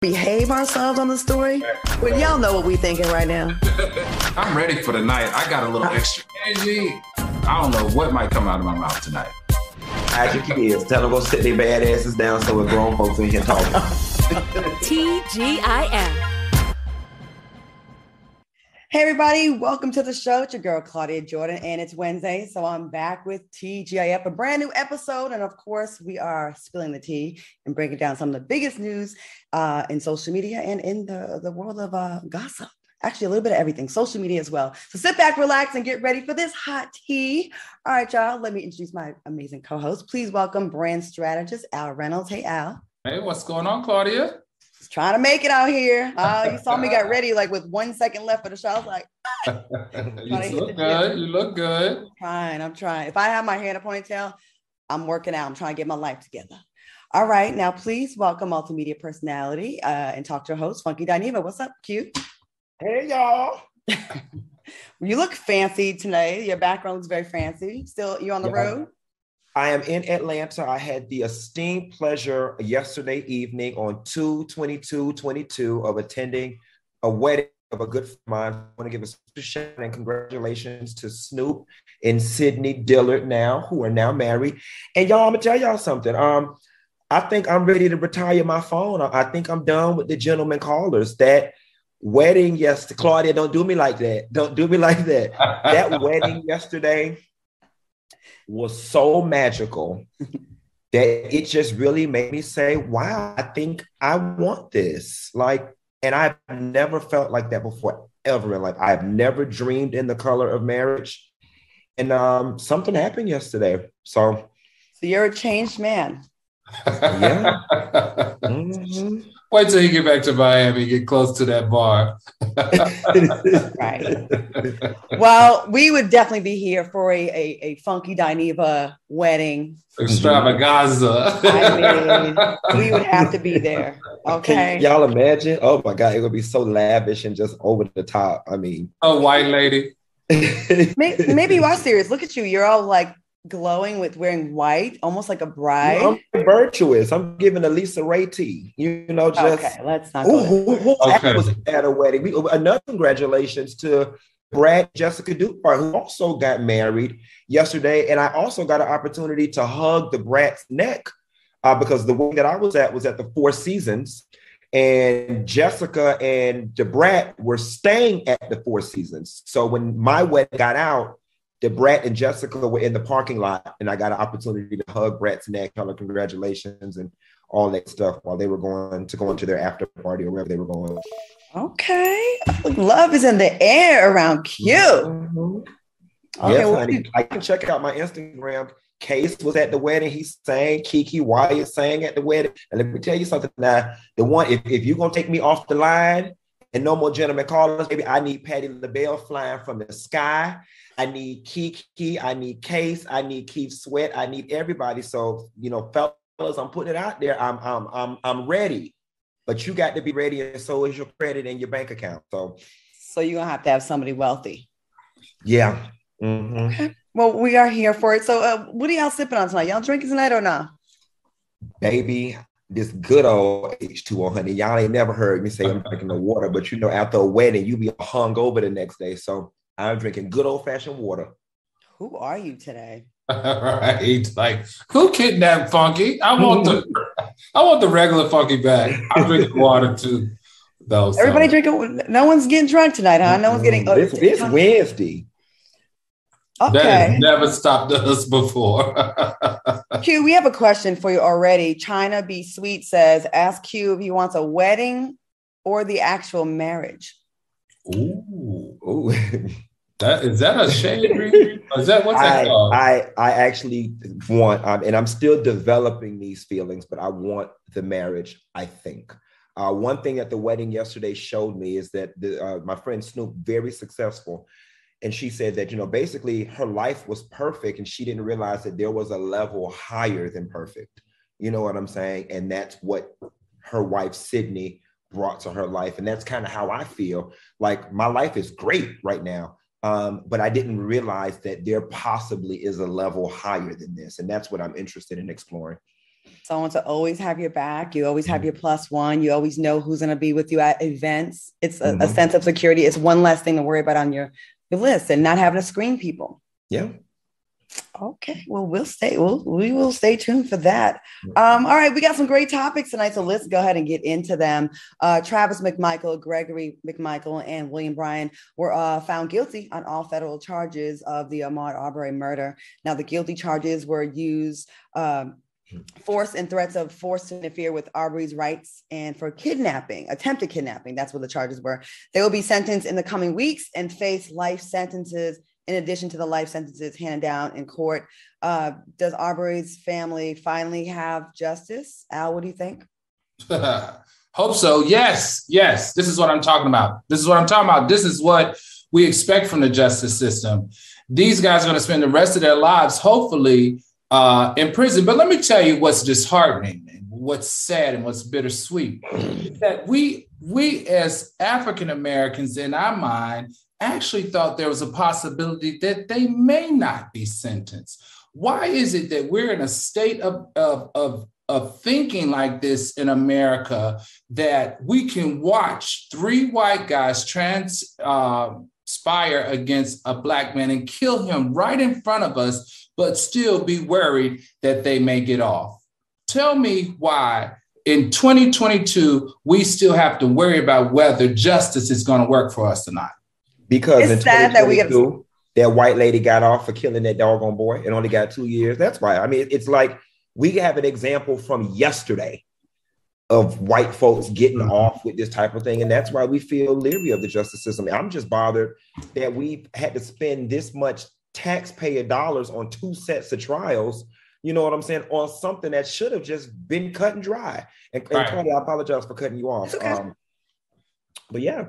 behave ourselves on the story. But y'all know what we thinking right now. I'm ready for the night. I got a little extra energy. I don't know what might come out of my mouth tonight. Hide your kids. Tell them go sit their bad asses down so we're grown folks in here talking. TGIF. Hey, everybody, welcome to the show. It's your girl, Claudia Jordan, and it's Wednesday. So I'm back with TGIF, a brand new episode. And of course, we are spilling the tea and breaking down some of the biggest news uh, in social media and in the, the world of uh, gossip. Actually, a little bit of everything, social media as well. So sit back, relax, and get ready for this hot tea. All right, y'all, let me introduce my amazing co host. Please welcome brand strategist Al Reynolds. Hey, Al. Hey, what's going on, Claudia? Just trying to make it out here. Uh, you saw me got ready like with one second left for the show. I was like, ah. you look good. You look good. I'm trying. I'm trying. If I have my hair in a ponytail, I'm working out. I'm trying to get my life together. All right. Now, please welcome multimedia personality uh, and talk to host, Funky Dineva. What's up, Q? Hey, y'all. you look fancy today. Your background looks very fancy. Still, you on the yeah. road? I am in Atlanta. I had the esteemed pleasure yesterday evening on 2 22 22 of attending a wedding of a good friend of mine. I want to give a special shout and congratulations to Snoop and Sydney Dillard now, who are now married. And y'all, I'm gonna tell y'all something. Um, I think I'm ready to retire my phone. I think I'm done with the gentleman callers. That wedding, yes, Claudia, don't do me like that. Don't do me like that. that wedding yesterday was so magical that it just really made me say, wow, I think I want this. Like, and I've never felt like that before, ever in life. I've never dreamed in the color of marriage. And um, something happened yesterday. So, so you're a changed man. yeah. mm-hmm. Wait till you get back to Miami, get close to that bar. right. Well, we would definitely be here for a, a, a funky Dineva wedding. Extravaganza. I mean, we would have to be there. Okay. Can y'all imagine? Oh my God, it would be so lavish and just over the top. I mean, a white lady. maybe, maybe you are serious. Look at you. You're all like glowing with wearing white, almost like a bride. I'm virtuous. I'm giving a LisaRaye tea. You know, just okay. Let's not. Ooh, who, who okay. was at a wedding? We, another congratulations to Brat Jesseca Dupart, who also got married yesterday, and I also got an opportunity to hug the Brat's neck uh, because the wedding that I was at was at the Four Seasons. And Jesseca and the Brat were staying at the Four Seasons. So when my wedding got out, the Brat and Jesseca were in the parking lot, and I got an opportunity to hug Brat's neck, tell her congratulations and all that stuff while they were going to go into their after party or wherever they were going. Okay, love is in the air around Q. Mm-hmm. Okay, yes, well, honey. I can check out my Instagram. Case was at the wedding. He sang. Keke Wyatt sang at the wedding. And let me tell you something. Now, the one if, if you're gonna take me off the line and no more gentlemen callers, maybe I need Patti LaBelle flying from the sky. I need Keke, I need Case, I need Keith Sweat, I need everybody. So, you know, fellas, I'm putting it out there. I'm I'm I'm I'm ready. But you got to be ready, and so is your credit and your bank account. So so you're gonna have to have somebody wealthy. Yeah. Mm-hmm. Well, we are here for it. So uh, what are y'all sipping on tonight? Y'all drinking tonight or not? Baby, this good old H2O, honey. Y'all ain't never heard me say I'm drinking the water, but you know, after a wedding, you be hung over the next day. So I'm drinking good old fashioned water. Who are you today? right. Like, who kidnapped Funky? I want the I want the regular Funky back. I'm drinking water too. Though, so. Everybody drinking. No one's getting drunk tonight, huh? No one's getting. Oh, it's, it's Wednesday. Okay. That has never stopped us before. Q, we have a question for you already. China Be Sweet says, ask Q if he wants a wedding or the actual marriage. Ooh. Ooh. That is that a shade? Is that what's that I, called? I I actually want, um, and I'm still developing these feelings, but I want the marriage. I think Uh, one thing that the wedding yesterday showed me is that the, uh, my friend Snoop, very successful, and she said that you know basically her life was perfect, and she didn't realize that there was a level higher than perfect. You know what I'm saying? And that's what her wife Sydney brought to her life, and that's kind of how I feel. Like my life is great right now, um, but I didn't realize that there possibly is a level higher than this, and that's what I'm interested in exploring someone to always have your back. You always have mm-hmm. your plus one. You always know who's going to be with you at events. It's a, mm-hmm. a, sense of security. It's one less thing to worry about on your, your list and not having to screen people. Yeah. Okay. Well, we'll stay. We'll, we will stay tuned for that. Um, all right. We got some great topics tonight. So let's go ahead and get into them. Uh, Travis McMichael, Gregory McMichael, and William Bryan were uh, found guilty on all federal charges of the Ahmaud Arbery murder. Now, the guilty charges were used. Um, force and threats of force to interfere with Arbery's rights and for kidnapping, attempted kidnapping. That's what the charges were. They will be sentenced in the coming weeks and face life sentences in addition to the life sentences handed down in court. Uh, does Arbery's family finally have justice? Al, what do you think? Hope so. Yes, yes. This is what I'm talking about. This is what I'm talking about. This is what we expect from the justice system. These guys are going to spend the rest of their lives, hopefully, uh, in prison. But let me tell you what's disheartening and what's sad and what's bittersweet that we we as African Americans in our mind actually thought there was a possibility that they may not be sentenced. Why is it that we're in a state of, of, of, of thinking like this in America that we can watch three white guys transpire uh, against a black man and kill him right in front of us but still be worried that they may get off. Tell me why in 2022 we still have to worry about whether justice is going to work for us or not. Because it's in sad that we get that white lady got off for killing that doggone boy and only got two years. That's why. I mean, it's like we have an example from yesterday of white folks getting off with this type of thing. And that's why we feel leery of the justice system. I'm just bothered that we've had to spend this much taxpayer dollars on two sets of trials, you know what I'm saying, on something that should have just been cut and dry. And, right. and I apologize for cutting you off. Okay. Um, but yeah.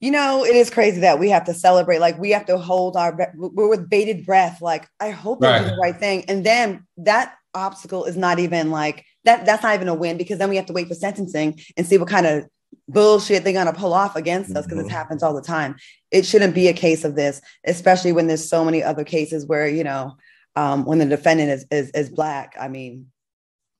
You know, it is crazy that we have to celebrate. Like we have to hold our, we're with bated breath. Like I hope they right. do the right thing. And then that obstacle is not even like that. That's not even a win because then we have to wait for sentencing and see what kind of bullshit they're gonna pull off against us because mm-hmm. this happens all the time. It shouldn't be a case of this, especially when there's so many other cases where you know um, when the defendant is, is is black. I mean,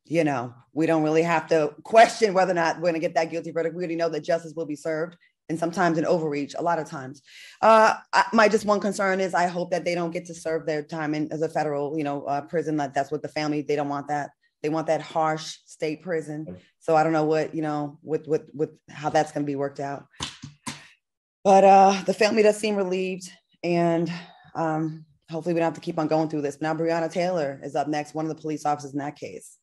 you know, we don't really have to question whether or not we're gonna get that guilty verdict. We already know that justice will be served, and sometimes an overreach. A lot of times, uh, I, my just one concern is I hope that they don't get to serve their time in as a federal, you know, uh, prison. That that's what the family they don't want that. They want that harsh state prison. So I don't know what, you know, with with with how that's going to be worked out. But uh the family does seem relieved and um hopefully we don't have to keep on going through this. Now Breonna Taylor is up next, one of the police officers in that case.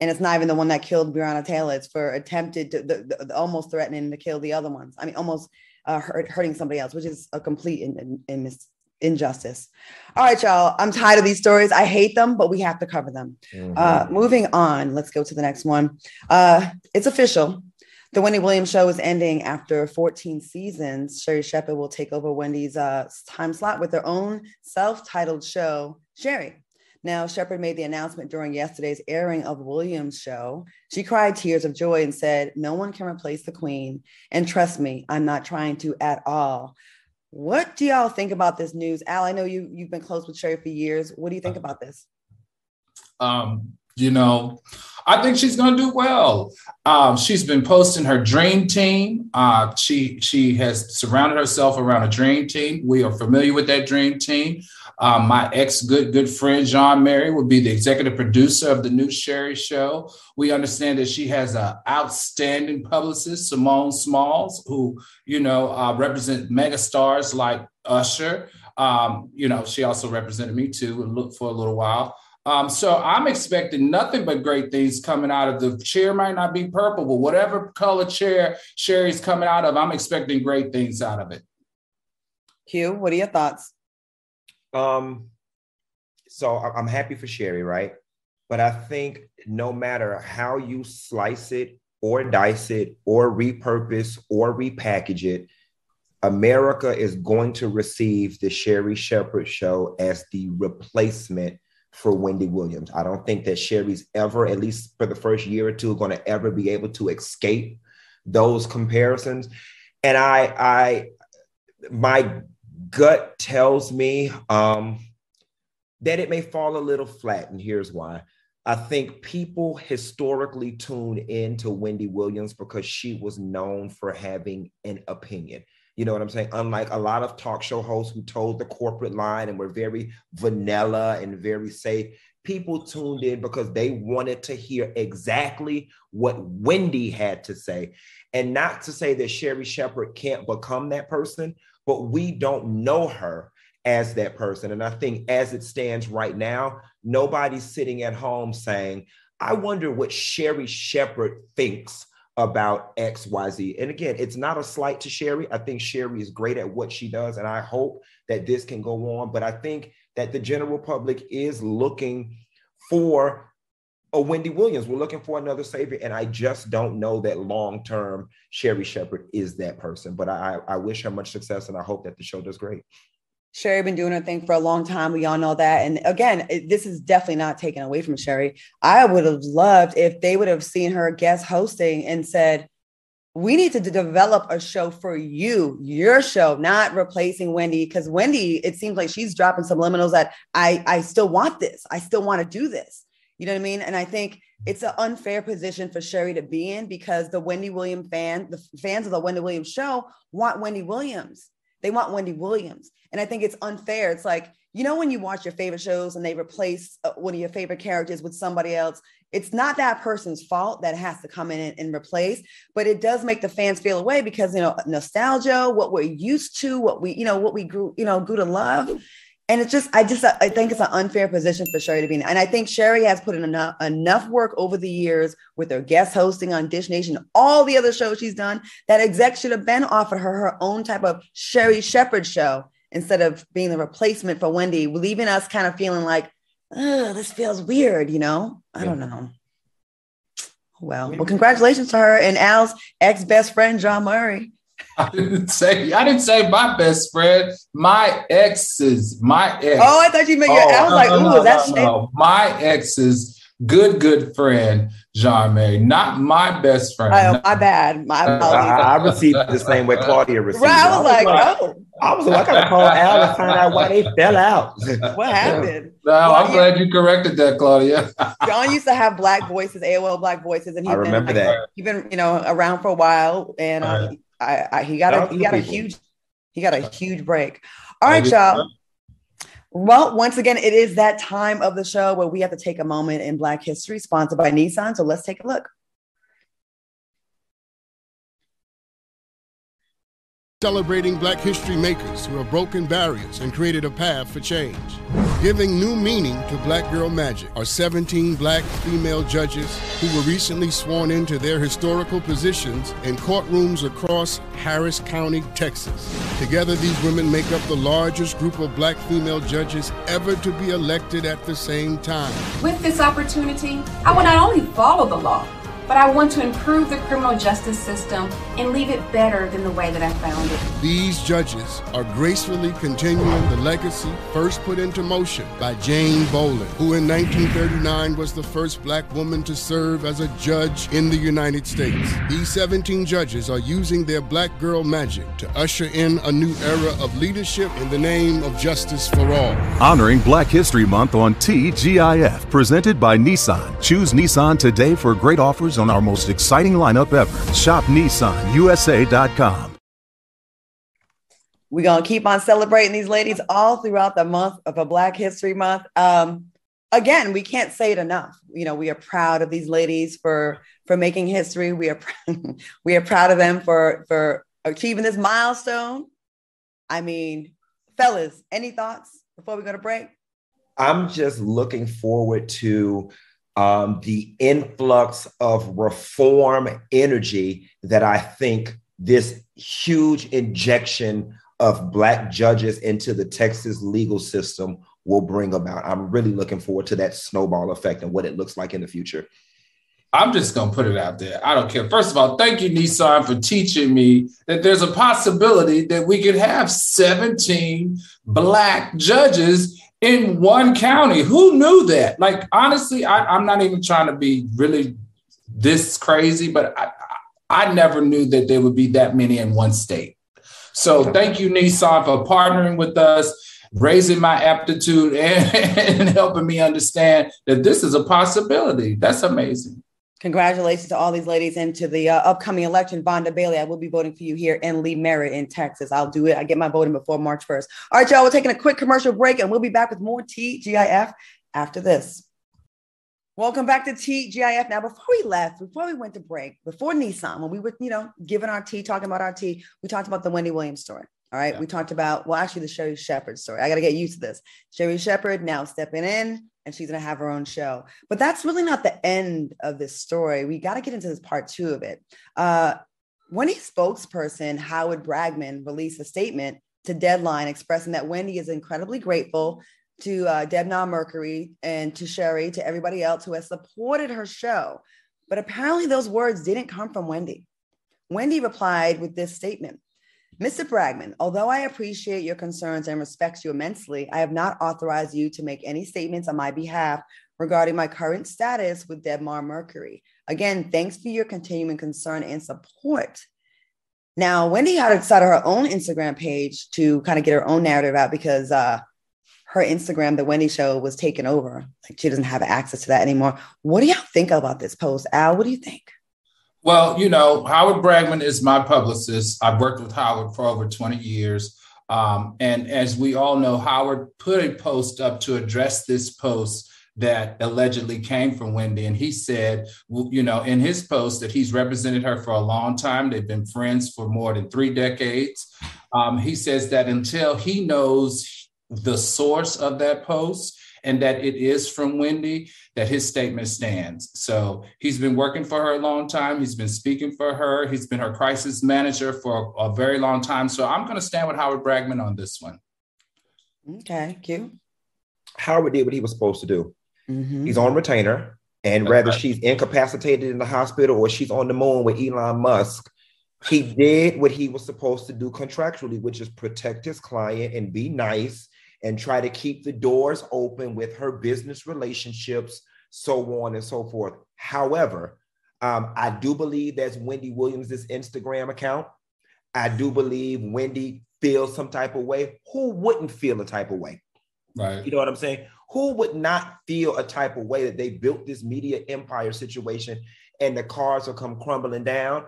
And it's not even the one that killed Breonna Taylor. It's for attempted to the, the, the almost threatening to kill the other ones. I mean, almost uh, hurt, hurting somebody else, which is a complete in, in, in mis- injustice. All right, y'all. I'm tired of these stories. I hate them, but we have to cover them. Mm-hmm. Uh, moving on, let's go to the next one. Uh, it's official. The Wendy Williams show is ending after 14 seasons. Sherri Shepherd will take over Wendy's uh, time slot with her own self titled show, Sherri. Now, Shepherd made the announcement during yesterday's airing of Williams' show. She cried tears of joy and said, No one can replace the queen. And trust me, I'm not trying to at all. What do y'all think about this news? Al, I know you you've been close with Sherri for years. What do you think about this? Um, you know, I think she's going to do well. Um, she's been posting her dream team. Uh, she she has surrounded herself around a dream team. We are familiar with that dream team. Um, my ex good good friend Jawn Murray will be the executive producer of the new Sherri Show. We understand that she has an outstanding publicist, Simone Smalls, who you know uh, represent megastars like Usher. Um, you know, she also represented me too, for a little while. Um, so I'm expecting nothing but great things coming out of the chair. Might not be purple, but whatever color chair Sherri's coming out of, I'm expecting great things out of it. Q, what are your thoughts? Um, so I'm happy for Sherri, right? But I think no matter how you slice it, or dice it or repurpose or repackage it, America is going to receive the Sherri Shepherd show as the replacement for Wendy Williams. I don't think that Sherri's ever, at least for the first year or two, going to ever be able to escape those comparisons. And I, I, my gut tells me um, that it may fall a little flat, and here's why. I think people historically tune in to Wendy Williams because she was known for having an opinion. You know what I'm saying? Unlike a lot of talk show hosts who told the corporate line and were very vanilla and very safe, people tuned in because they wanted to hear exactly what Wendy had to say. And not to say that Sherri Shepherd can't become that person, but we don't know her as that person. And I think as it stands right now, nobody's sitting at home saying, I wonder what Sherri Shepherd thinks about XYZ. And again, it's not a slight to Sherri. I think Sherri is great at what she does. And I hope that this can go on. But I think that the general public is looking for a Wendy Williams. We're looking for another savior. And I just don't know that long term Sherri Shepherd is that person. But I, I wish her much success and I hope that the show does great. Sherri been doing her thing for a long time. We all know that. And again, it, this is definitely not taken away from Sherri. I would have loved if they would have seen her guest hosting and said, we need to develop a show for you, your show, not replacing Wendy. Because Wendy, it seems like she's dropping some liminals that I, I still want this. I still want to do this. You know what I mean? And I think it's an unfair position for Sherri to be in because the Wendy Williams fan, the fans of the Wendy Williams show want Wendy Williams. They want Wendy Williams. And I think it's unfair. It's like, you know, when you watch your favorite shows and they replace uh, one of your favorite characters with somebody else, it's not that person's fault that has to come in and, and replace, but it does make the fans feel away because, you know, nostalgia, what we're used to, what we, you know, what we grew, you know, grew to love. And it's just, I just, I think it's an unfair position for Sherri to be in. And I think Sherri has put in enough, enough work over the years with her guest hosting on Dish Nation, all the other shows she's done, that exec should have been offered her her own type of Sherri Shepherd show instead of being the replacement for Wendy, leaving us kind of feeling like, this feels weird, you know? I don't know. Well, well, congratulations to her and Al's ex best friend, Jawn Murray. I didn't say I didn't say my best friend. My exes. my ex. Oh, I thought you meant your. Oh, I was no, like, ooh, no, that's no, my ex's good, good friend, Jawn Murray, not my best friend. Oh, my bad. My apologies. I, I received the same way Claudia received. Right, I was, I was like, like, oh. I was like, I gotta call Al to find out why they fell out. What happened? No, well, I'm glad you corrected that, Claudia. John used to have black voices, AOL black voices, and he's I remember been, that. He's been, you know, around for a while, and uh, right. I, I, he got a he got people. a huge he got a huge break. All right, y'all. Well, once again, it is that time of the show where we have to take a moment in Black history, sponsored by Nissan. So let's take a look. Celebrating black history makers who have broken barriers and created a path for change. Giving new meaning to Black Girl Magic are 17 black female judges who were recently sworn into their historical positions in courtrooms across Harris County, Texas. Together, these women make up the largest group of black female judges ever to be elected at the same time. With this opportunity, I will not only follow the law, but I want to improve the criminal justice system and leave it better than the way that I found it. These judges are gracefully continuing the legacy first put into motion by Jane Bolin, who in 1939 was the first black woman to serve as a judge in the United States. These 17 judges are using their black girl magic to usher in a new era of leadership in the name of justice for all. Honoring Black History Month on TGIF, presented by Nissan. Choose Nissan today for great offers on our most exciting lineup ever. Shop NissanUSA.com. We're going to keep on celebrating these ladies all throughout the month of a Black History Month. Um, again, we can't say it enough. You know, we are proud of these ladies for for making history. We are we are proud of them for for achieving this milestone. I mean, fellas, any thoughts before we go to break? I'm just looking forward to um, the influx of reform energy that I think this huge injection of Black judges into the Texas legal system will bring about. I'm really looking forward to that snowball effect and what it looks like in the future. I'm just gonna put it out there. I don't care. First of all, thank you, Nissan, for teaching me that there's a possibility that we could have 17 black judges in one county. Who knew that? Like, honestly, I, am not even trying to be really this crazy, but I, I never knew that there would be that many in one state. So thank you, Nissan, for partnering with us, raising my aptitude and, and helping me understand that this is a possibility. That's amazing. Congratulations to all these ladies and to the uh, upcoming election. Vonda Bailey, I will be voting for you here in Lee Merritt in Texas. I'll do it. I get my voting before March 1st. All right, y'all, we're taking a quick commercial break and we'll be back with more TGIF after this. Welcome back to TGIF. Now, before we left, before we went to break, before Nissan, when we were, you know, giving our tea, talking about our tea, we talked about the Wendy Williams story. All right. Yeah. We talked about, well, actually, the Sherri Shepherd story. I got to get used to this. Sherri Shepherd now stepping in and she's going to have her own show. But that's really not the end of this story. We got to get into this part two of it. Uh, Wendy's spokesperson, Howard Bragman, released a statement to Deadline expressing that Wendy is incredibly grateful to uh, Debmar Mercury and to Sherri, to everybody else who has supported her show. But apparently, those words didn't come from Wendy. Wendy replied with this statement Mr. Bragman, although I appreciate your concerns and respect you immensely, I have not authorized you to make any statements on my behalf regarding my current status with Debmar Mercury. Again, thanks for your continuing concern and support. Now, Wendy had to start her own Instagram page to kind of get her own narrative out because uh, her Instagram, The Wendy Show, was taken over. Like she doesn't have access to that anymore. What do y'all think about this post? Al, what do you think? Well, you know, Howard Bragman is my publicist. I've worked with Howard for over 20 years. Um, and as we all know, Howard put a post up to address this post that allegedly came from Wendy. And he said, you know, in his post that he's represented her for a long time. They've been friends for more than three decades. Um, he says that until he knows the source of that post, and that it is from Wendy, that his statement stands. So he's been working for her a long time. He's been speaking for her. He's been her crisis manager for a, a very long time. So I'm going to stand with Howard Bragman on this one. Okay, Q. Howard did what he was supposed to do. Mm-hmm. He's on retainer, and whether she's incapacitated in the hospital or she's on the moon with Elon Musk, he did what he was supposed to do contractually, which is protect his client and be nice and try to keep the doors open with her business relationships, so on and so forth. However, um, I do believe that's Wendy Williams' Instagram account. I do believe Wendy feels some type of way. Who wouldn't feel a type of way? Right. You know what I'm saying? Who would not feel a type of way that they built this media empire situation and the cards will come crumbling down?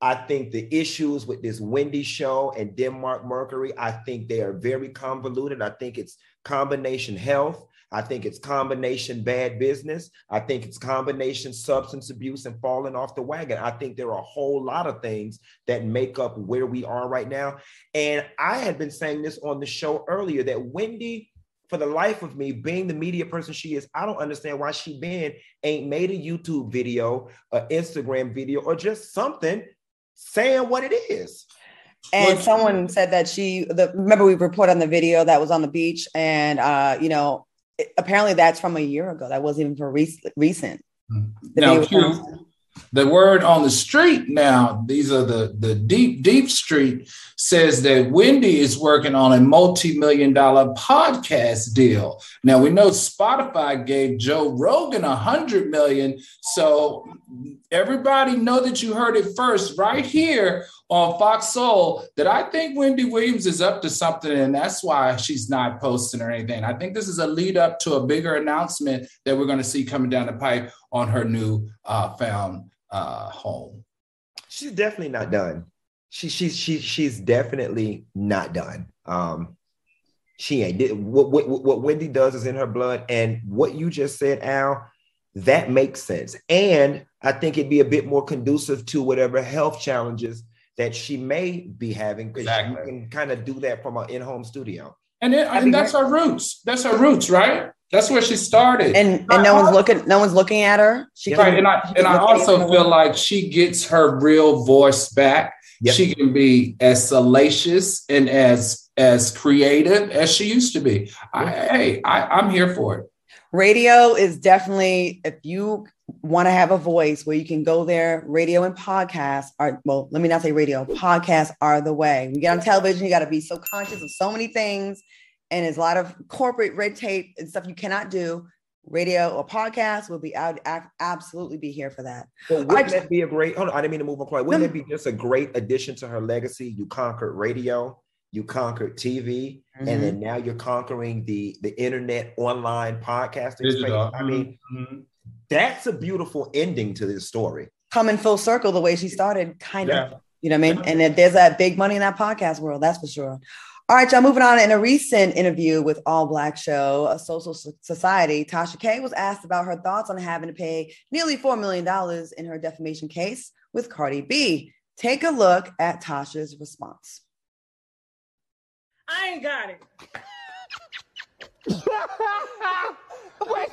I think the issues with this Wendy show and Debmar Mercury, I think they are very convoluted. I think it's combination health. I think it's combination bad business. I think it's combination substance abuse and falling off the wagon. I think there are a whole lot of things that make up where we are right now. And I had been saying this on the show earlier that Wendy, for the life of me, being the media person she is, I don't understand why she been ain't made a YouTube video, an Instagram video, or just something saying what it is. And someone said that she, the, remember we report on the video that was on the beach, and uh, you know, it, apparently that's from a year ago. That wasn't even for recent. recent. The now, Q, the word on the street now, these are the the deep deep street says that Wendy is working on a multi-million dollar podcast deal. Now we know Spotify gave Joe Rogan a hundred million. So everybody know that you heard it first right here on Fox Soul that I think Wendy Williams is up to something, and that's why she's not posting or anything. I think this is a lead up to a bigger announcement that we're going to see coming down the pipe on her new uh, found uh, home. She's definitely not done. She, she's she, she's definitely not done. Um, she ain't. What, what, what Wendy does is in her blood, and what you just said, Al, that makes sense. And I think it'd be a bit more conducive to whatever health challenges that she may be having because exactly. you can kind of do that from an in-home studio. And it, I mean, that's her roots. That's her roots, right? That's where she started. And and no one's looking, no one's looking at her. She right. Can, and I and I also feel like she gets her real voice back. Yep. She can be as salacious and as as creative as she used to be. I, hey, I, I'm here for it. Radio is definitely if you want to have a voice where you can go there radio and podcasts are well let me not say radio podcasts are the way. We get on television you got to be so conscious of so many things and there's a lot of corporate red tape and stuff you cannot do. Radio or podcast will be out absolutely be here for that. But wouldn't that be a great hold on, i didn't mean to move on quite wouldn't it be just a great addition to her legacy? You conquered radio you conquered TV, mm-hmm. and then now you're conquering the the internet online podcasting space. I mean, mm-hmm. that's a beautiful ending to this story. Coming full circle the way she started, kind yeah. of. You know what I mean? And there's that big money in that podcast world, that's for sure. All right, y'all, moving on. In a recent interview with All Black Show, a social society, Tasha K was asked about her thoughts on having to pay nearly $4 million in her defamation case with Cardi B. Take a look at Tasha's response. I ain't got it. Wait,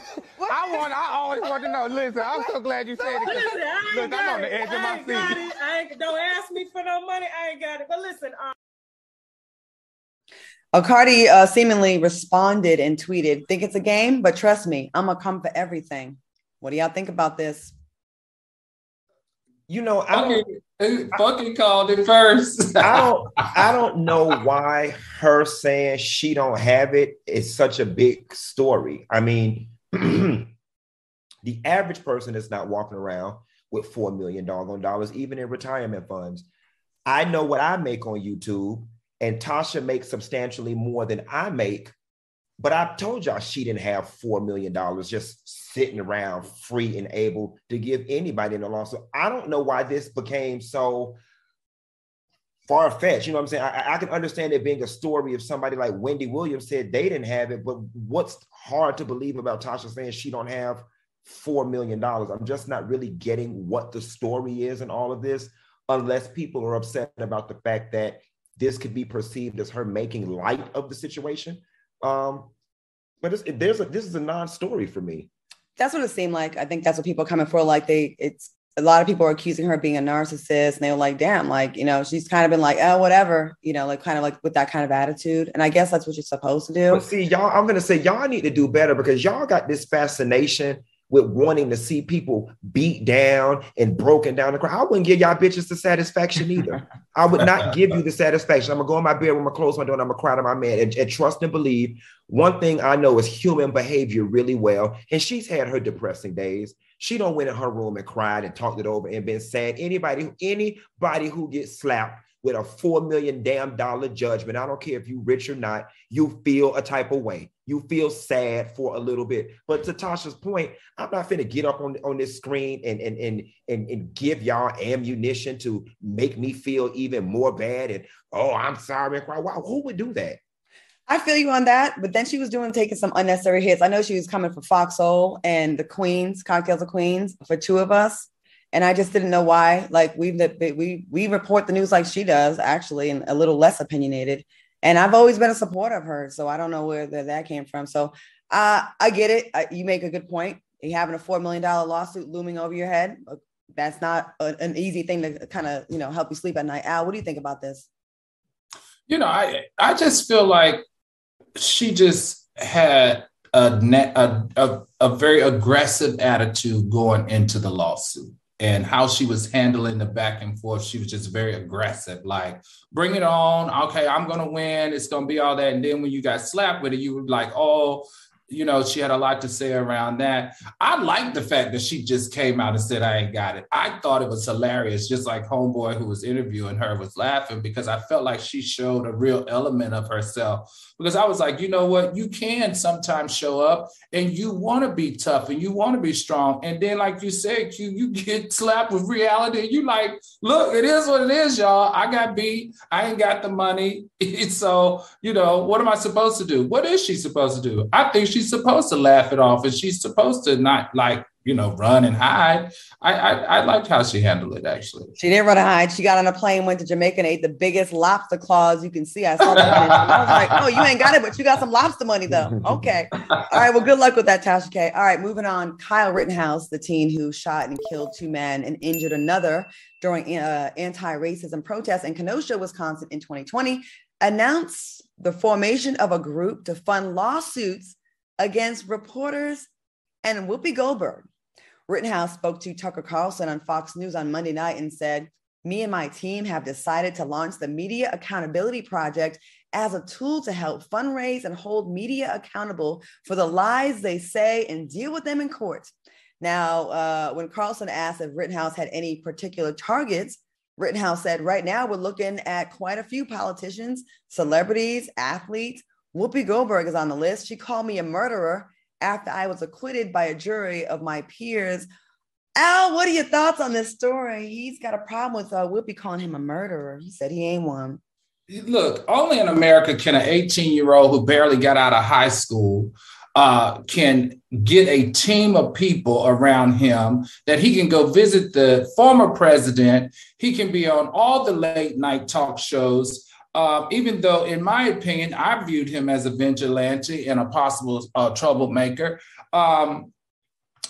I want. I always want to know. Listen, I'm so glad you said it. Listen, I ain't Look, I'm on the edge of my seat. I ain't, don't ask me for no money. I ain't got it. But listen. Um, Cardi uh, seemingly responded and tweeted, "Think it's a game, but trust me, I'm gonna come for everything." What do y'all think about this? You know, I don't. Who fucking called it first? I don't I don't know why her saying she don't have it is such a big story. I mean, the average person is not walking around with four million doggone dollars, even in retirement funds. I know what I make on YouTube, and Tasha makes substantially more than I make. But I told y'all she didn't have four million dollars just sitting around free and able to give anybody in a loan. So I don't know why this became so far fetched. You know what I'm saying? I, I, can understand it being a story of somebody like Wendy Williams said they didn't have it, but what's hard to believe about Tasha saying she don't have four million dollars? I'm just not really getting what the story is in all of this, unless people are upset about the fact that this could be perceived as her making light of the situation. Um, but it's, there's a, this is a non-story for me that's what it seemed like. I think that's what people are coming for. Like they, it's a lot of people are accusing her of being a narcissist, and they were like, "Damn, like you know, she's kind of been like, oh, whatever, you know, like kind of like with that kind of attitude." And I guess that's what you're supposed to do. But see, y'all, I'm gonna say y'all need to do better because y'all got this fascination with wanting to see people beat down and broken down. I wouldn't give y'all bitches the satisfaction either. I would not give you the satisfaction. I'm gonna go in my bedroom, I'm gonna close my door, and I'm gonna cry to my man and, and trust and believe. One thing I know is human behavior really well, and she's had her depressing days. She don't went in her room and cried and talked it over and been sad. Anybody, anybody who gets slapped with a four million damn dollar judgment. I don't care if you rich or not, you feel a type of way. You feel sad for a little bit. But to Tasha's point, I'm not finna get up on, on this screen and, and, and, and, and give y'all ammunition to make me feel even more bad. And oh, I'm sorry. Wow, who would do that? I feel you on that, but then she was doing taking some unnecessary hits. I know she was coming for Fox Soul and the Queens, Cocktails of Queens, for two of us and I just didn't know why. Like we we we report the news like she does, actually, and a little less opinionated. And I've always been a supporter of her, so I don't know where the, that came from. So uh, I get it. I, you make a good point. You having a four million dollar lawsuit looming over your head. That's not a, an easy thing to kind of you know help you sleep at night. Al, what do you think about this? You know, I I just feel like she just had a, a, a, a very aggressive attitude going into the lawsuit and how she was handling the back and forth. She was just very aggressive, like, bring it on. Okay, I'm going to win. It's going to be all that. And then when you got slapped with it, you were like, oh, you know, she had a lot to say around that. I like the fact that she just came out and said, I ain't got it. I thought it was hilarious, just like Homeboy who was interviewing her was laughing because I felt like she showed a real element of herself. Because I was like, you know what? You can sometimes show up and you want to be tough and you want to be strong. And then, like you said, you, you get slapped with reality and you like, look, it is what it is, y'all. I got beat. I ain't got the money. so, you know, what am I supposed to do? What is she supposed to do? I think she's supposed to laugh it off and she's supposed to not like you know, run and hide. I, I, I liked how she handled it actually. She didn't run and hide. She got on a plane, went to Jamaica, and ate the biggest lobster claws you can see. I saw that. I was like, oh, you ain't got it, but you got some lobster money though. Okay. All right. Well, good luck with that, Tasha K. All right, moving on. Kyle Rittenhouse, the teen who shot and killed two men and injured another during uh, anti-racism protests in Kenosha, Wisconsin in 2020, announced the formation of a group to fund lawsuits against reporters and Whoopi Goldberg. Rittenhouse spoke to Tucker Carlson on Fox News on Monday night and said, Me and my team have decided to launch the Media Accountability Project as a tool to help fundraise and hold media accountable for the lies they say and deal with them in court. Now, uh, when Carlson asked if Rittenhouse had any particular targets, Rittenhouse said, Right now, we're looking at quite a few politicians, celebrities, athletes. Whoopi Goldberg is on the list. She called me a murderer after I was acquitted by a jury of my peers. Al, what are your thoughts on this story? He's got a problem with uh, be calling him a murderer. He said he ain't one. Look, only in America can an 18 year old who barely got out of high school uh, can get a team of people around him that he can go visit the former president. He can be on all the late night talk shows. Uh, even though, in my opinion, I viewed him as a vigilante and a possible uh, troublemaker. Um,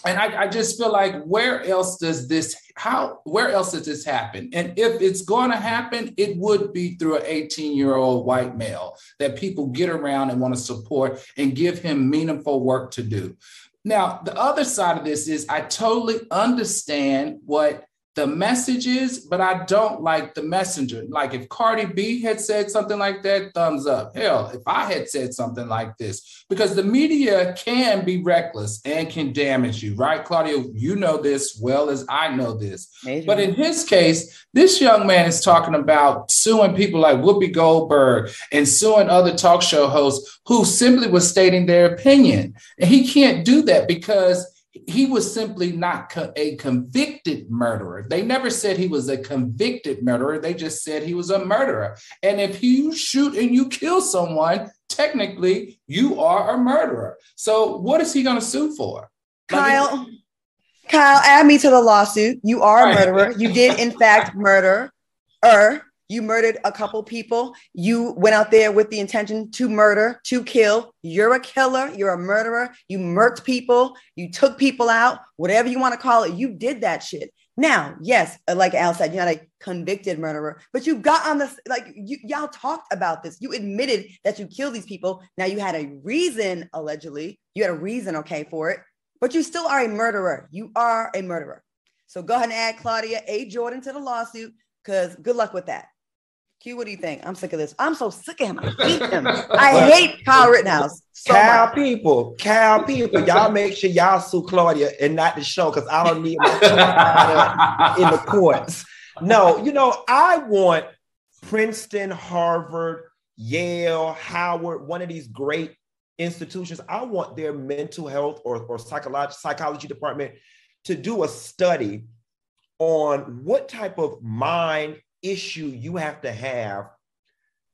and I, I, just feel like where else does this how where else does this happen and if it's going to happen it would be through an 18 year old white male that people get around and want to support and give him meaningful work to do now the other side of this is i totally understand what the messages, but I don't like the messenger. Like if Cardi B had said something like that, thumbs up. Hell, if I had said something like this, because the media can be reckless and can damage you, right, Claudia? You know this well as I know this. But in his case, this young man is talking about suing people like Whoopi Goldberg and suing other talk show hosts who simply was stating their opinion. And he can't do that because he was simply not co- a convicted murderer. They never said he was a convicted murderer. They just said he was a murderer. And if you shoot and you kill someone, technically you are a murderer. So what is he going to sue for? Kyle, like, Kyle, add me to the lawsuit. You are a murderer. You did, in fact, murder. Er, you murdered a couple people. You went out there with the intention to murder, to kill. You're a killer. You're a murderer. You murked people. You took people out, whatever you want to call it. You did that shit. Now, yes, uh, like Al said, you're not a convicted murderer, but you got on this, like you, y'all talked about this. You admitted that you killed these people. Now you had a reason, allegedly. You had a reason, okay, for it, but you still are a murderer. You are a murderer. So go ahead and add Claudia A. Jordan to the lawsuit because good luck with that. Q, what do you think? I'm sick of this. I'm so sick of him. I hate him. I hate Kyle Rittenhouse. So Cal much. people, Cal people, y'all make sure y'all sue Claudia and not the show because I don't need my in the courts. No, you know, I want Princeton, Harvard, Yale, Howard, one of these great institutions. I want their mental health or, or psychology, psychology department to do a study on what type of mind issue you have to have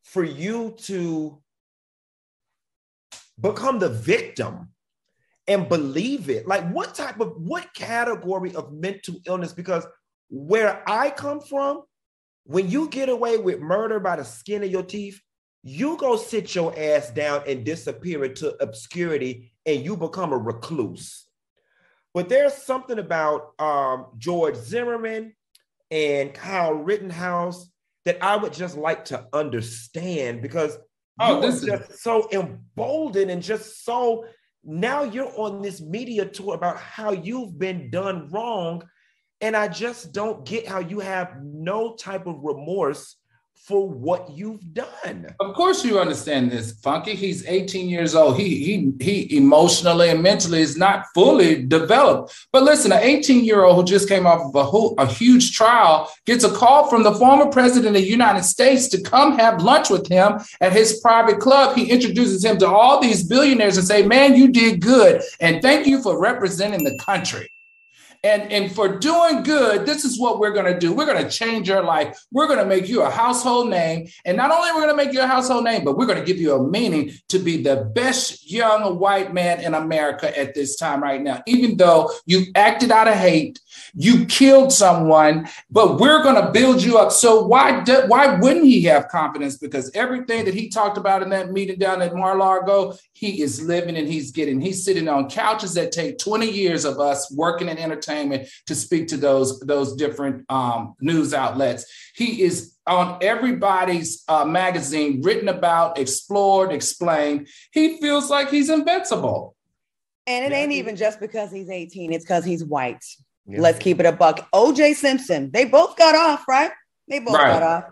for you to become the victim and believe it. Like what type of what category of mental illness? Because where i come from when you get away with murder by the skin of your teeth you go sit your ass down and disappear into obscurity and you become a recluse. But there's something about um, george zimmerman and Kyle Rittenhouse that I would just like to understand because oh, this is just so emboldened and just so now you're on this media tour about how you've been done wrong. And I just don't get how you have no type of remorse for what you've done. Of course, you understand this, Funky. He's 18 years old. He he he emotionally and mentally is not fully developed. But listen, an 18 year old who just came off of a, a huge trial gets a call from the former president of the United States to come have lunch with him at his private club. He introduces him to all these billionaires and say, "Man, you did good, and thank you for representing the country." And, and for doing good, this is what we're going to do. We're going to change your life. We're going to make you a household name. And not only we're going to make you a household name, but we're going to give you a meaning to be the best young white man in America at this time right now. Even though you acted out of hate, you killed someone, but we're going to build you up. So why do, why wouldn't he have confidence? Because everything that he talked about in that meeting down at Mar-a-Lago, he is living and he's getting. He's sitting on couches that take 20 years of us working in entertainment to speak to those those different um, news outlets. He is on everybody's uh, magazine, written about, explored, explained. He feels like he's invincible. And it Yeah, ain't even just because he's 18, it's because he's white. Yeah. Let's keep it a buck. OJ Simpson, they both got off, right? They both Right. got off.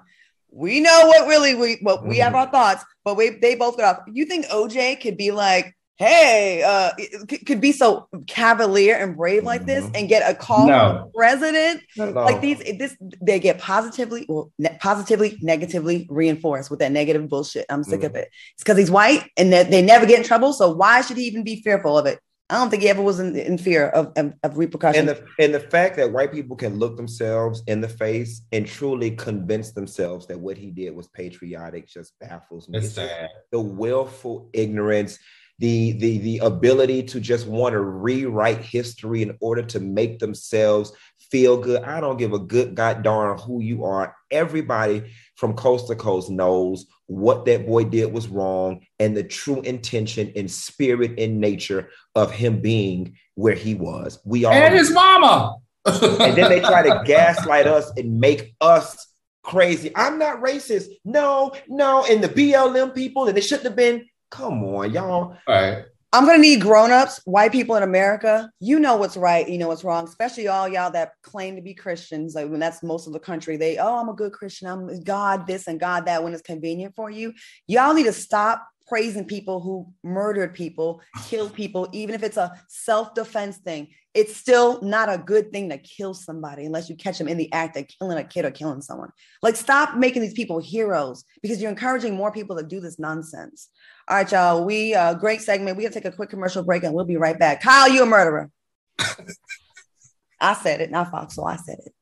We know what really we what we have Mhm. our thoughts, but we they both got off. You think OJ could be like, hey, uh, it- could, could be so cavalier and brave like this Mhm. and get a call No. from the president? Not at all. Like these, this they get positively, well, ne- positively, negatively reinforced with that negative bullshit. I'm sick of it. It's because he's white and that they never get in trouble. So why should he even be fearful of it? I don't think he ever was in, in fear of, of, of repercussions. and the and the fact that white people can look themselves in the face and truly convince themselves that what he did was patriotic just baffles me. It's It's sad. the willful ignorance, the the the ability to just want to rewrite history in order to make themselves feel good. I don't give a good god darn who you are. Everybody from coast to coast knows what that boy did was wrong and the true intention and spirit and nature of him being where he was. We all and his mama. and then they try to gaslight us and make us crazy. I'm not racist. No, no. And the BLM people, and it shouldn't have been. Come on, y'all. right. I'm gonna need grown-ups, white people in America. You know what's right, you know what's wrong, especially all y'all that claim to be Christians. Like when that's most of the country, they oh, I'm a good Christian, I'm God this and God that when it's convenient for you. Y'all need to stop praising people who murdered people, killed people, even if it's a self-defense thing. It's still not a good thing to kill somebody unless you catch them in the act of killing a kid or killing someone. Like, stop making these people heroes because you're encouraging more people to do this nonsense. All right, y'all. We uh great segment. We gotta take a quick commercial break and we'll be right back. Kyle, you a murderer. I said it, not Fox, so I said it.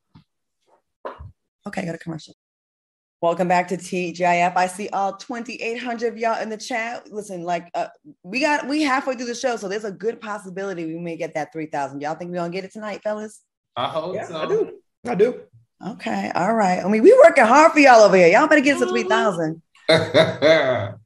Okay, got a commercial. Welcome back to TGIF. I see all 2,800 of y'all in the chat. Listen, like uh, we got we halfway through the show, so there's a good possibility we may get that 3,000. Y'all think we're gonna get it tonight, fellas? I hope Yeah, so. I do. I do. Okay, all right. I mean, we working hard for y'all over here. Y'all better get us to 3,000. All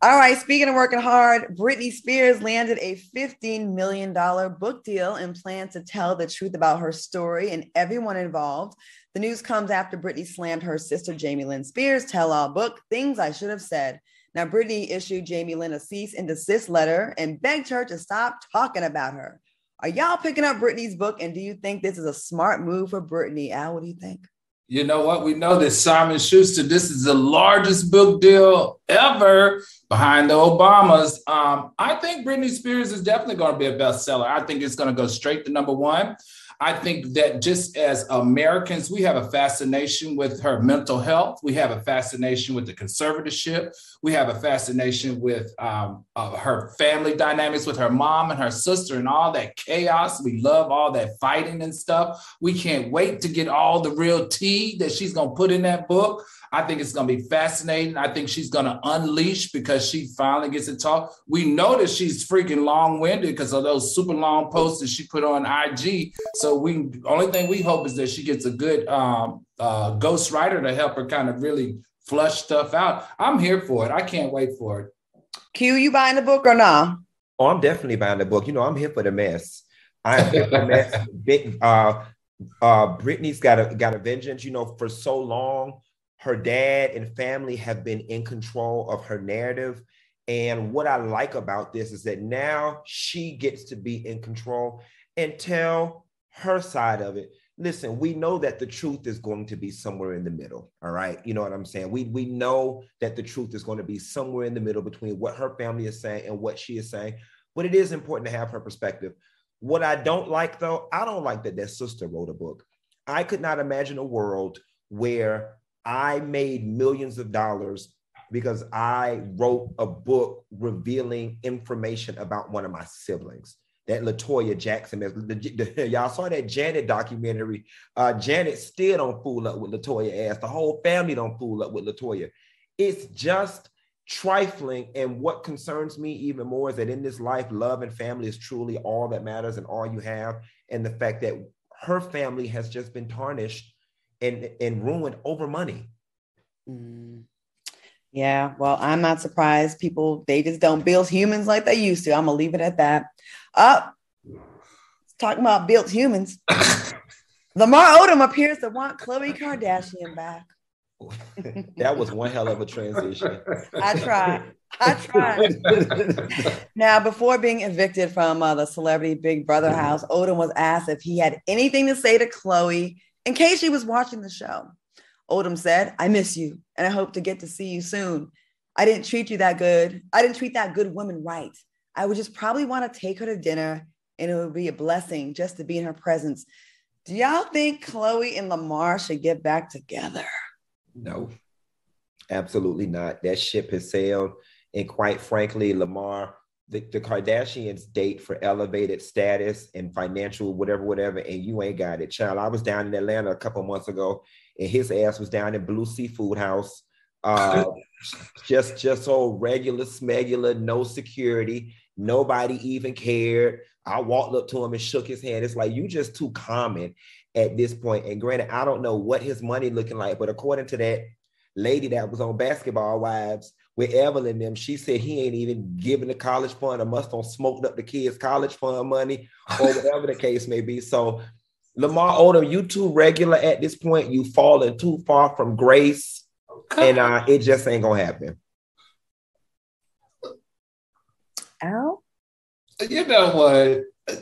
right, speaking of working hard, Britney Spears landed a $15 million book deal and plans to tell the truth about her story and everyone involved. The news comes after Britney slammed her sister Jamie Lynn Spears' tell all book, Things I Should Have Said. Now, Britney issued Jamie Lynn a cease and desist letter and begged her to stop talking about her. Are y'all picking up Britney's book? And do you think this is a smart move for Britney? Al, what do you think? you know what? We know that Simon Schuster, this is the largest book deal ever behind the Obamas. Um, I think Britney Spears is definitely going to be a bestseller. I think it's going to go straight to number one. I think that just as Americans, we have a fascination with her mental health. We have a fascination with the conservatorship. We have a fascination with um, uh, her family dynamics with her mom and her sister and all that chaos. We love all that fighting and stuff. We can't wait to get all the real tea that she's going to put in that book. I think it's going to be fascinating. I think she's going to unleash because she finally gets to talk. We know that she's freaking long-winded because of those super long posts that she put on IG. So we only thing we hope is that she gets a good um, uh, ghost writer to help her kind of really flush stuff out. I'm here for it. I can't wait for it. Q, you buying the book or not? Oh, I'm definitely buying the book. You know, I'm here for the mess. I'm here for the mess. Big, uh, uh, Britney's got a got a vengeance. You know, for so long, her dad and family have been in control of her narrative. And what I like about this is that now she gets to be in control and tell her side of it. Listen, we know that the truth is going to be somewhere in the middle. All right. You know what I'm saying? We we know that the truth is going to be somewhere in the middle between what her family is saying and what she is saying. But it is important to have her perspective. What I don't like, though, I don't like that that sister wrote a book. I could not imagine a world where I made millions of dollars because I wrote a book revealing information about one of my siblings. That Latoya Jackson, y'all saw that Janet documentary. Uh, Janet still don't fool up with Latoya ass. The whole family don't fool up with Latoya. It's just trifling. And what concerns me even more is that in this life, love and family is truly all that matters and all you have. And the fact that her family has just been tarnished and, and ruined over money. Mm. Yeah, well, I'm not surprised. People, they just don't build humans like they used to. I'm gonna leave it at that. Up, talking about built humans. Lamar Odom appears to want Khloe Kardashian back. that was one hell of a transition. I tried. I tried. now, before being evicted from uh, the celebrity Big Brother house, Odom was asked if he had anything to say to Khloé in case she was watching the show. Odom said, I miss you and I hope to get to see you soon. I didn't treat you that good. I didn't treat that good woman right. I would just probably want to take her to dinner and it would be a blessing just to be in her presence. Do y'all think Khloé and Lamar should get back together? No, absolutely not. That ship has sailed. And quite frankly, Lamar, the, the Kardashians date for elevated status and financial whatever, whatever, and you ain't got it. Child, I was down in Atlanta a couple months ago, and his ass was down in Blue Seafood House. Uh, just just so regular smegular, no security. Nobody even cared. I walked up to him and shook his hand. It's like you just too common at this point. And granted, I don't know what his money looking like, but according to that lady that was on Basketball Wives with Evelyn them, she said he ain't even giving the college fund or must have smoked up the kids' college fund money or whatever the case may be. So Lamar Odom, you too regular at this point. You falling too far from grace, and uh, it just ain't gonna happen. Al? You know what?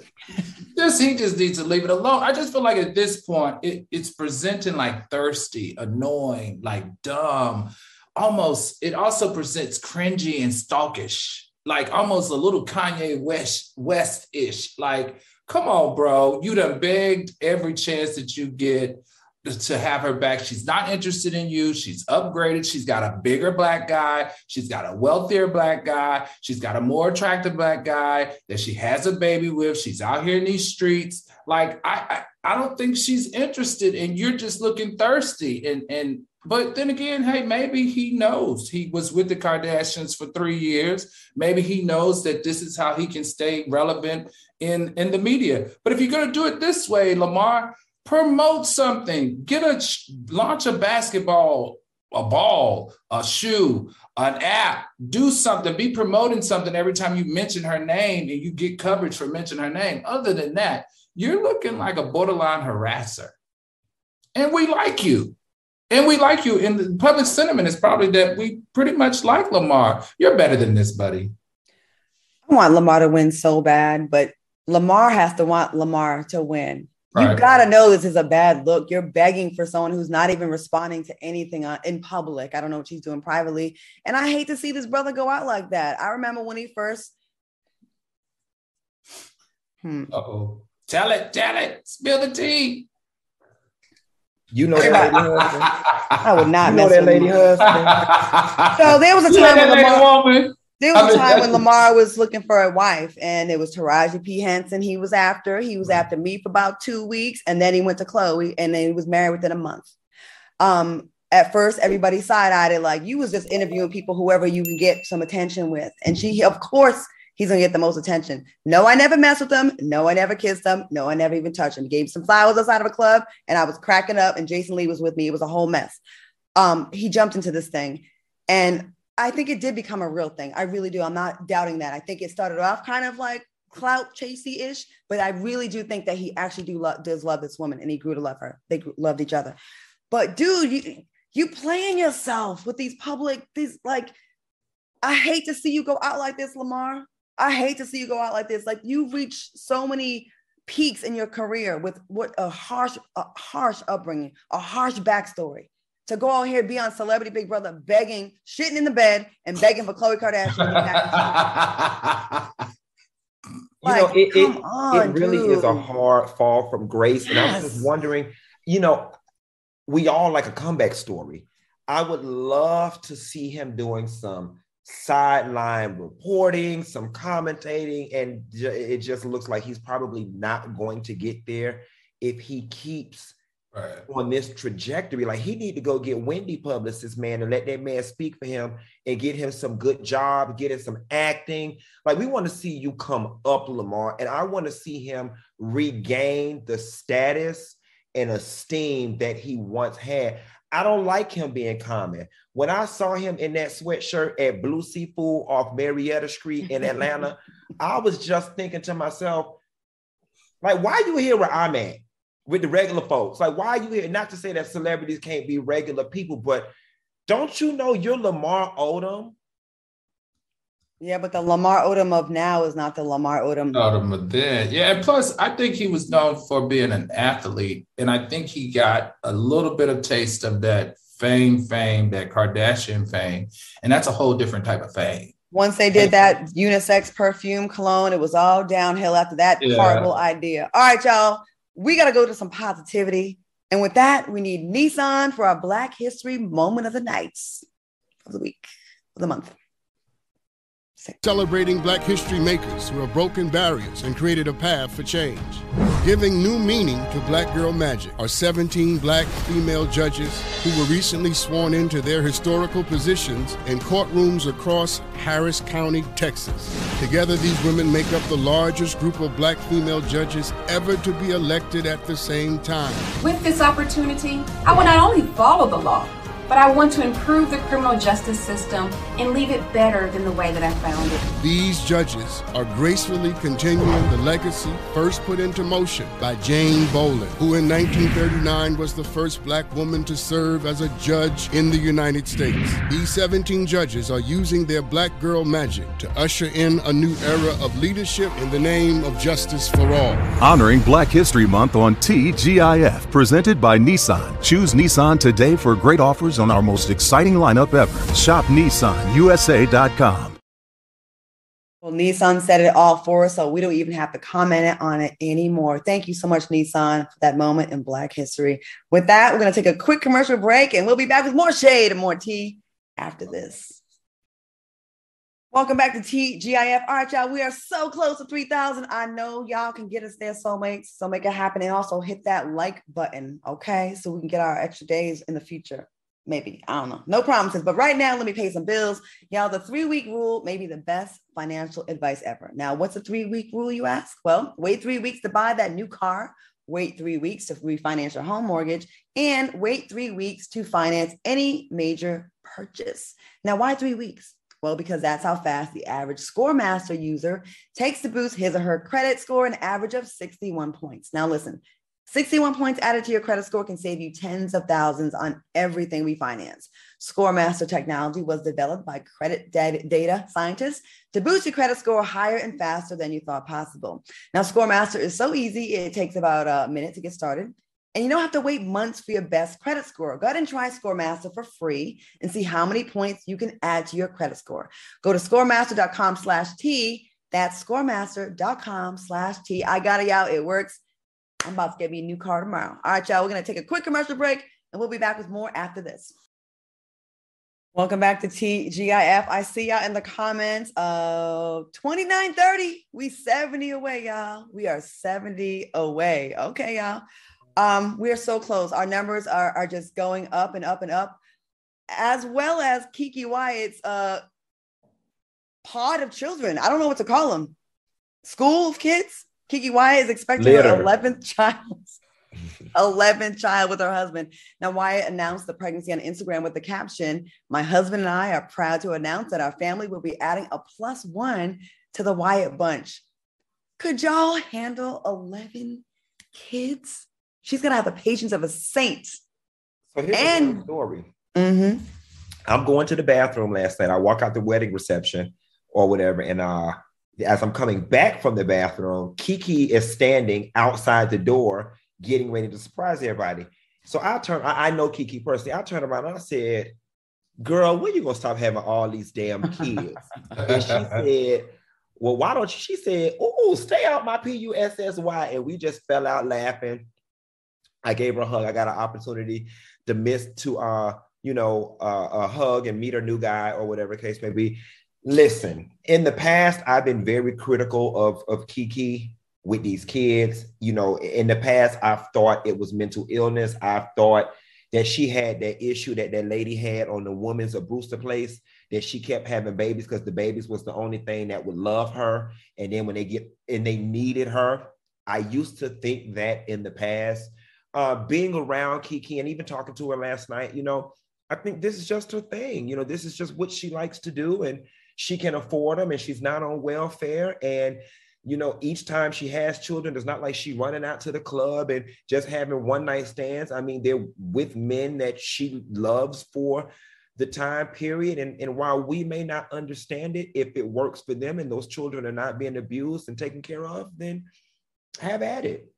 Just he just needs to leave it alone. I just feel like at this point, it, it's presenting like thirsty, annoying, like dumb. Almost, it also presents cringy and stalkish, like almost a little Kanye West West-ish. Like, come on, bro. You done begged every chance that you get to have her back. She's not interested in you. She's upgraded. She's got a bigger black guy. She's got a wealthier black guy. She's got a more attractive black guy that she has a baby with. She's out here in these streets. Like I, I, I don't think she's interested, and you're just looking thirsty. And and but then again, hey, maybe he knows. He was with the Kardashians for three years. Maybe he knows that this is how he can stay relevant in in the media. But if you're gonna do it this way, Lamar, promote something. Get a launch a basketball a ball a shoe an app. Do something. Be promoting something every time you mention her name and you get coverage for mentioning her name. Other than that you're looking like a borderline harasser. And we like you and we like you and the public sentiment is probably that we pretty much like lamar you're better than this buddy i want lamar to win so bad but lamar has to want lamar to win Right. You gotta know this is a bad look. You're begging for someone who's not even responding to anything in public. I don't know what she's doing privately, and I hate to see this brother go out like that. I remember when he first. Hmm. oh, tell it, tell it, spill the tea. You know that lady husband. I would not you know that lady husband. so there was a time when Lamar, there was a time when Lamar was looking for a wife, and it was Taraji P. Henson he was after. He was after me for about two weeks, and then he went to Khloé, and then he was married within a month. Um, at first, everybody side-eyed it like you was just interviewing people, whoever you can get some attention with. And she, of course, he's gonna get the most attention. No, I never messed with him. No, I never kissed him. No, I never even touched him. He gave some flowers outside of a club, and I was cracking up, and Jason Lee was with me. It was a whole mess. Um, he jumped into this thing, and I think it did become a real thing. I really do. I'm not doubting that. I think it started off kind of like clout chasey ish, but I really do think that he actually do lo- does love this woman, and he grew to love her. They grew, loved each other. But dude, you you playing yourself with these public these like. I hate to see you go out like this, Lamar. I hate to see you go out like this. Like you've reached so many peaks in your career with what a harsh, a harsh upbringing, a harsh backstory to go out here be on Celebrity Big Brother begging, shitting in the bed, and begging for Khloé Kardashian. like, you know, it, it, on, it really dude. is a hard fall from grace. Yes. And I was just wondering, you know, we all like a comeback story. I would love to see him doing some sideline reporting, some commentating, and it just looks like he's probably not going to get there if he keeps right. on this trajectory. Like he need to go get Wendy publicist, man, and let that man speak for him and get him some good job, get him some acting. Like we want to see you come up, Lamar, and I want to see him regain the status and esteem that he once had. I don't like him being common. When I saw him in that sweatshirt at Blue Seafood off Marietta Street in Atlanta, I was just thinking to myself, like, why are you here where I'm at? with the regular folks. Like, why are you here? Not to say that celebrities can't be regular people, but don't you know you're Lamar Odom? Yeah, but the Lamar Odom of now is not the Lamar Odom. Odom of then. Yeah, and plus, I think he was known for being an athlete, and I think he got a little bit of taste of that fame, fame, that Kardashian fame, and that's a whole different type of fame. Once they did that unisex perfume cologne, it was all downhill after that yeah. horrible idea. All right, y'all, we got to go to some positivity. And with that, we need Nissan for our Black History moment of the nights of the week, of the month. Celebrating black history makers who have broken barriers and created a path for change. Giving new meaning to Black Girl Magic are 17 black female judges who were recently sworn into their historical positions in courtrooms across Harris County, Texas. Together, these women make up the largest group of black female judges ever to be elected at the same time. With this opportunity, I will not only follow the law, but I want to improve the criminal justice system and leave it better than the way that I found it. These judges are gracefully continuing the legacy first put into motion by Jane Bolin, who in 1939 was the first black woman to serve as a judge in the United States. These 17 judges are using their black girl magic to usher in a new era of leadership in the name of justice for all. Honoring Black History Month on TGIF, presented by Nissan. Choose Nissan today for great offers on our most exciting lineup ever. Shop NissanUSA.com. Well, Nissan said it all for us, so we don't even have to comment on it anymore. Thank you so much, Nissan, for that moment in Black history. With that, we're going to take a quick commercial break and we'll be back with more shade and more tea after this. Welcome back to TGIF. All right, y'all, we are so close to 3,000. I know y'all can get us there, soulmates. So make it happen and also hit that like button, okay? So we can get our extra days in the future maybe i don't know. No promises but right now let me pay some bills. Y'all the three week rule may be the best financial advice ever. Now what's a three week rule you ask? Well wait three weeks to buy that new car wait three weeks to refinance your home mortgage and wait three weeks to finance any major purchase. Now why three weeks? Well, because that's how fast the average ScoreMaster user takes to boost his or her credit score an average of 61 points. Now, listen, 61 points added to your credit score can save you tens of thousands on everything we finance. ScoreMaster technology was developed by credit data scientists to boost your credit score higher and faster than you thought possible. Now, ScoreMaster is so easy, it takes about a minute to get started. And you don't have to wait months for your best credit score. Go ahead and try ScoreMaster for free and see how many points you can add to your credit score. Go to scoremaster.com slash T. That's scoremaster.com slash T. I got it out. It works. I'm about to get me a new car tomorrow. All right, y'all, we're going to take a quick commercial break and we'll be back with more after this. Welcome back to TGIF. I see y'all in the comments of 2930. We 70 away, y'all. We are 70 away. Okay, y'all. Um, we are so close. Our numbers are, are just going up and up and up, as well as Keke Wyatt's uh, pod of children. I don't know what to call them. School of kids? Keke Wyatt is expecting Later. her 11th child. 11th child with her husband. Now, Wyatt announced the pregnancy on Instagram with the caption My husband and I are proud to announce that our family will be adding a plus one to the Wyatt bunch. Could y'all handle 11 kids? She's going to have the patience of a saint. So here's and, story. Mm-hmm. I'm going to the bathroom last night. I walk out the wedding reception or whatever, and uh, as I'm coming back from the bathroom, Keke is standing outside the door, getting ready to surprise everybody. So I turn, I, I know Keke personally. I turned around and I said, Girl, when you gonna stop having all these damn kids? and she said, Well, why don't you? She said, Oh, stay out my P-U-S-S-Y. And we just fell out laughing. I gave her a hug. I got an opportunity to miss to uh, you know, uh, a hug and meet her new guy or whatever case may be. Listen, in the past, I've been very critical of, of Keke with these kids. You know, in the past, I've thought it was mental illness. I've thought that she had that issue that that lady had on the woman's of Brewster Place, that she kept having babies because the babies was the only thing that would love her. And then when they get and they needed her, I used to think that in the past. Uh, being around Keke and even talking to her last night, you know, I think this is just her thing. You know, this is just what she likes to do. And she can afford them and she's not on welfare. And you know, each time she has children, it's not like she running out to the club and just having one night stands. I mean, they're with men that she loves for the time period. And, and while we may not understand it, if it works for them and those children are not being abused and taken care of, then have at it.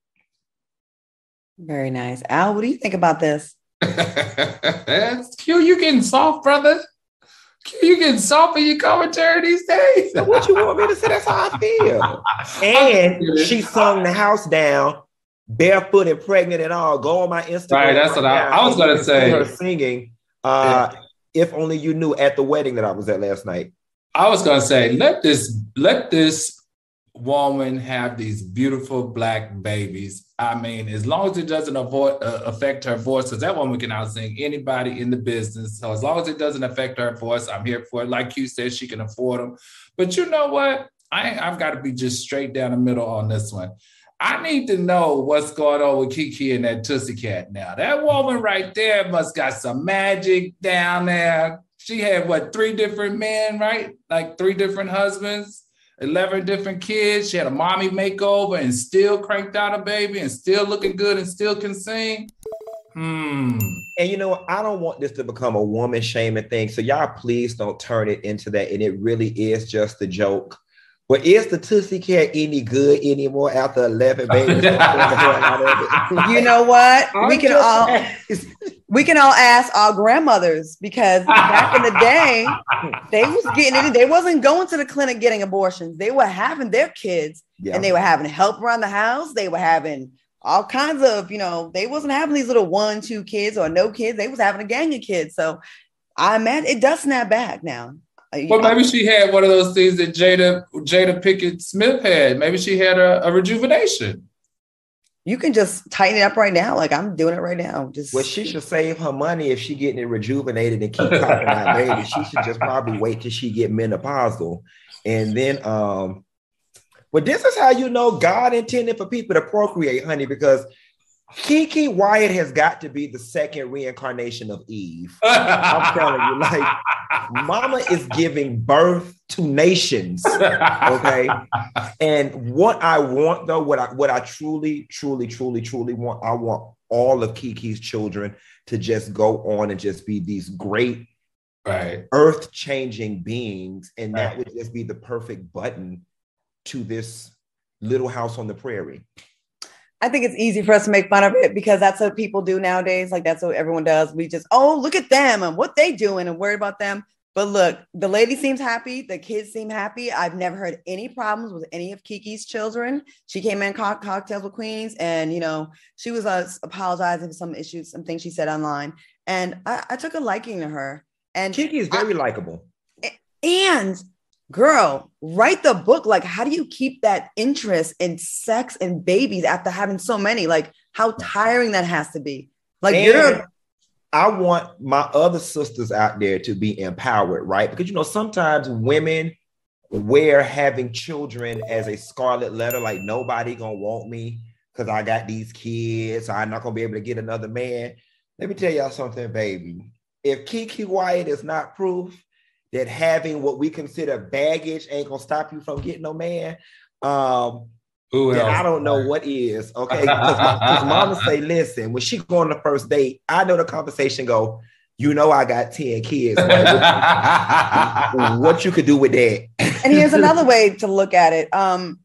Very nice. Al, what do you think about this? That's cute. You getting soft, brother. You getting soft in your commentary these days. what you want me to say? That's how I feel. And she sung the house down, barefoot and pregnant and all. Go on my Instagram. Right, that's what I, I was gonna say. Her singing. Uh, if only you knew at the wedding that I was at last night. I was gonna say, let this let this woman have these beautiful black babies. I mean, as long as it doesn't avoid uh, affect her voice, because that woman can outsing anybody in the business. So as long as it doesn't affect her voice, I'm here for it. Like you said, she can afford them. But you know what? I I've got to be just straight down the middle on this one. I need to know what's going on with Keke and that Tootsie Cat now. That woman right there must got some magic down there. She had what three different men, right? Like three different husbands. 11 different kids. She had a mommy makeover and still cranked out a baby and still looking good and still can sing. Hmm. And you know, I don't want this to become a woman shaming thing. So y'all please don't turn it into that. And it really is just a joke. But is the Tootsie Cat any good anymore after 11 babies? you know what? we can all we can all ask our grandmothers because back in the day, they was getting it. They wasn't going to the clinic getting abortions. They were having their kids yeah. and they were having help around the house. They were having all kinds of, you know, they wasn't having these little one, two kids or no kids. They was having a gang of kids. So I imagine it does snap back now. Well, maybe she had one of those things that Jada Jada Pinkett Smith had. Maybe she had a, a, rejuvenation. You can just tighten it up right now. Like I'm doing it right now. Just well, she should save her money if she getting it rejuvenated and keep talking about baby. She should just probably wait till she get menopausal, and then um. But this is how you know God intended for people to procreate, honey, because Keke Wyatt has got to be the second reincarnation of Eve. I'm telling you, like, Mama is giving birth to nations. Okay. and what I want, though, what I what I truly, truly, truly, truly want, I want all of Keke's children to just go on and just be these great, right, earth-changing beings, and that right. would just be the perfect button to this little house on the prairie. I think it's easy for us to make fun of it because that's what people do nowadays. Like that's what everyone does. We just, oh, look at them and what they doing and worry about them. But look, the lady seems happy. The kids seem happy. I've never heard any problems with any of Keke's children. She came in co- cocktails with queens, and you know she was uh, apologizing for some issues, some things she said online, and I, I took a liking to her. And Keke is very likable. And girl, write the book. Like, how do you keep that interest in sex and babies after having so many? Like, how tiring that has to be. Like, and you're. I want my other sisters out there to be empowered, right? Because, you know, sometimes women wear having children as a scarlet letter, like nobody gonna want me because I got these kids. So I'm not gonna be able to get another man. Let me tell y'all something, baby. If Keke Wyatt is not proof, that having what we consider baggage ain't gonna stop you from getting no man. Um, Who else? I don't know what is okay. Because mama say, listen, when she go on the first date, I know the conversation go. You know, I got ten kids. what you could do with that? and here's another way to look at it. Um,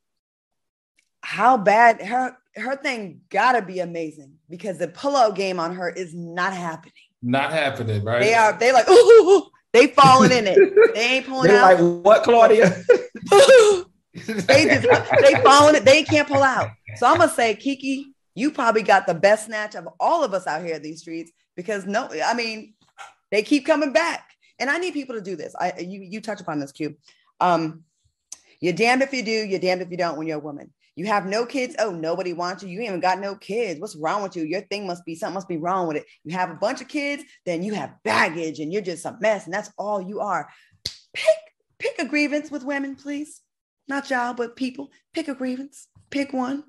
how bad her her thing gotta be amazing because the pullout game on her is not happening. Not happening, right? They are. They like, ooh, ooh, ooh, they falling in it. They ain't pulling They're out. Like what, Claudia? they just they falling it. They can't pull out. So I'm gonna say, Keke, you probably got the best snatch of all of us out here in these streets because no, I mean, they keep coming back, and I need people to do this. I you you touch upon this, Q. Um, you're damned if you do. You're damned if you don't. When you're a woman, you have no kids. Oh, nobody wants you. You even got no kids. What's wrong with you? Your thing must be something must be wrong with it. You have a bunch of kids, then you have baggage and you're just a mess. And that's all you are. Pick, pick a grievance with women, please. Not y'all, but people. Pick a grievance. Pick one.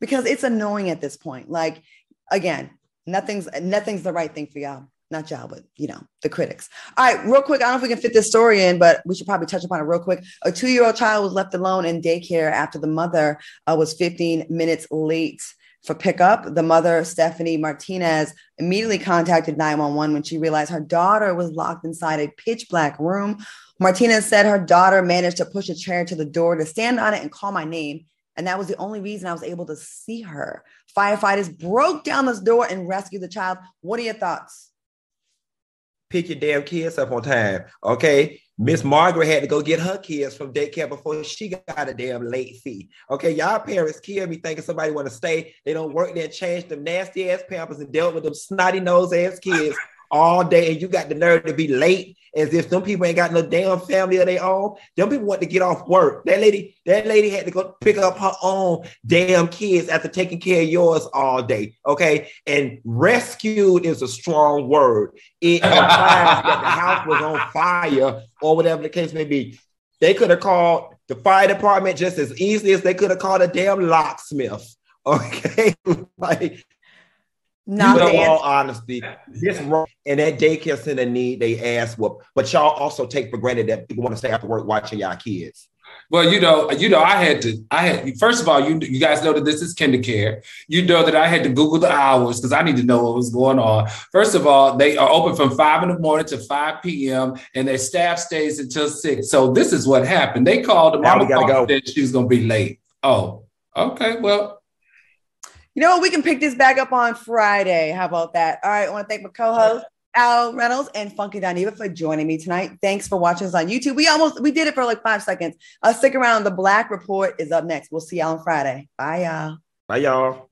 Because it's annoying at this point. Like, again, nothing's nothing's the right thing for y'all not y'all, but you know, the critics. All right, real quick. I don't know if we can fit this story in, but we should probably touch upon it real quick. A two year old child was left alone in daycare after the mother uh, was 15 minutes late for pickup. The mother, Stephanie Martinez, immediately contacted 911 when she realized her daughter was locked inside a pitch black room. Martinez said her daughter managed to push a chair to the door to stand on it and call my name. And that was the only reason I was able to see her. Firefighters broke down this door and rescued the child. What are your thoughts? Pick your damn kids up on time. Okay. Miss Margaret had to go get her kids from daycare before she got a damn late fee. Okay, y'all parents kill me thinking somebody want to stay. They don't work there, change them nasty ass pampers and dealt with them snotty nose ass kids all day, and you got the nerve to be late as if some people ain't got no damn family of their own. Them people want to get off work. That lady, that lady had to go pick up her own damn kids after taking care of yours all day. Okay. And rescued is a strong word. It implies that the house was on fire or whatever the case may be. They could have called the fire department just as easily as they could have called a damn locksmith. Okay. like not you know, all honesty, this wrong and that daycare center need they ass whoop. But y'all also take for granted that people want to stay after work watching y'all kids. Well, you know, you know, I had to. I had first of all, you you guys know that this is KinderCare. You know that I had to Google the hours because I need to know what was going on. First of all, they are open from five in the morning to five p.m. and their staff stays until six. So this is what happened. They called the mama called go. that she was going to be late. Oh, okay. Well, you know what? We can pick this back up on Friday. How about that? All right. I want to thank my co-host Al Reynolds and Funky Dineva for joining me tonight. Thanks for watching us on YouTube. We almost we did it for like five seconds. Uh, stick around. The Black Report is up next. We'll see y'all on Friday. Bye, y'all. Bye, y'all.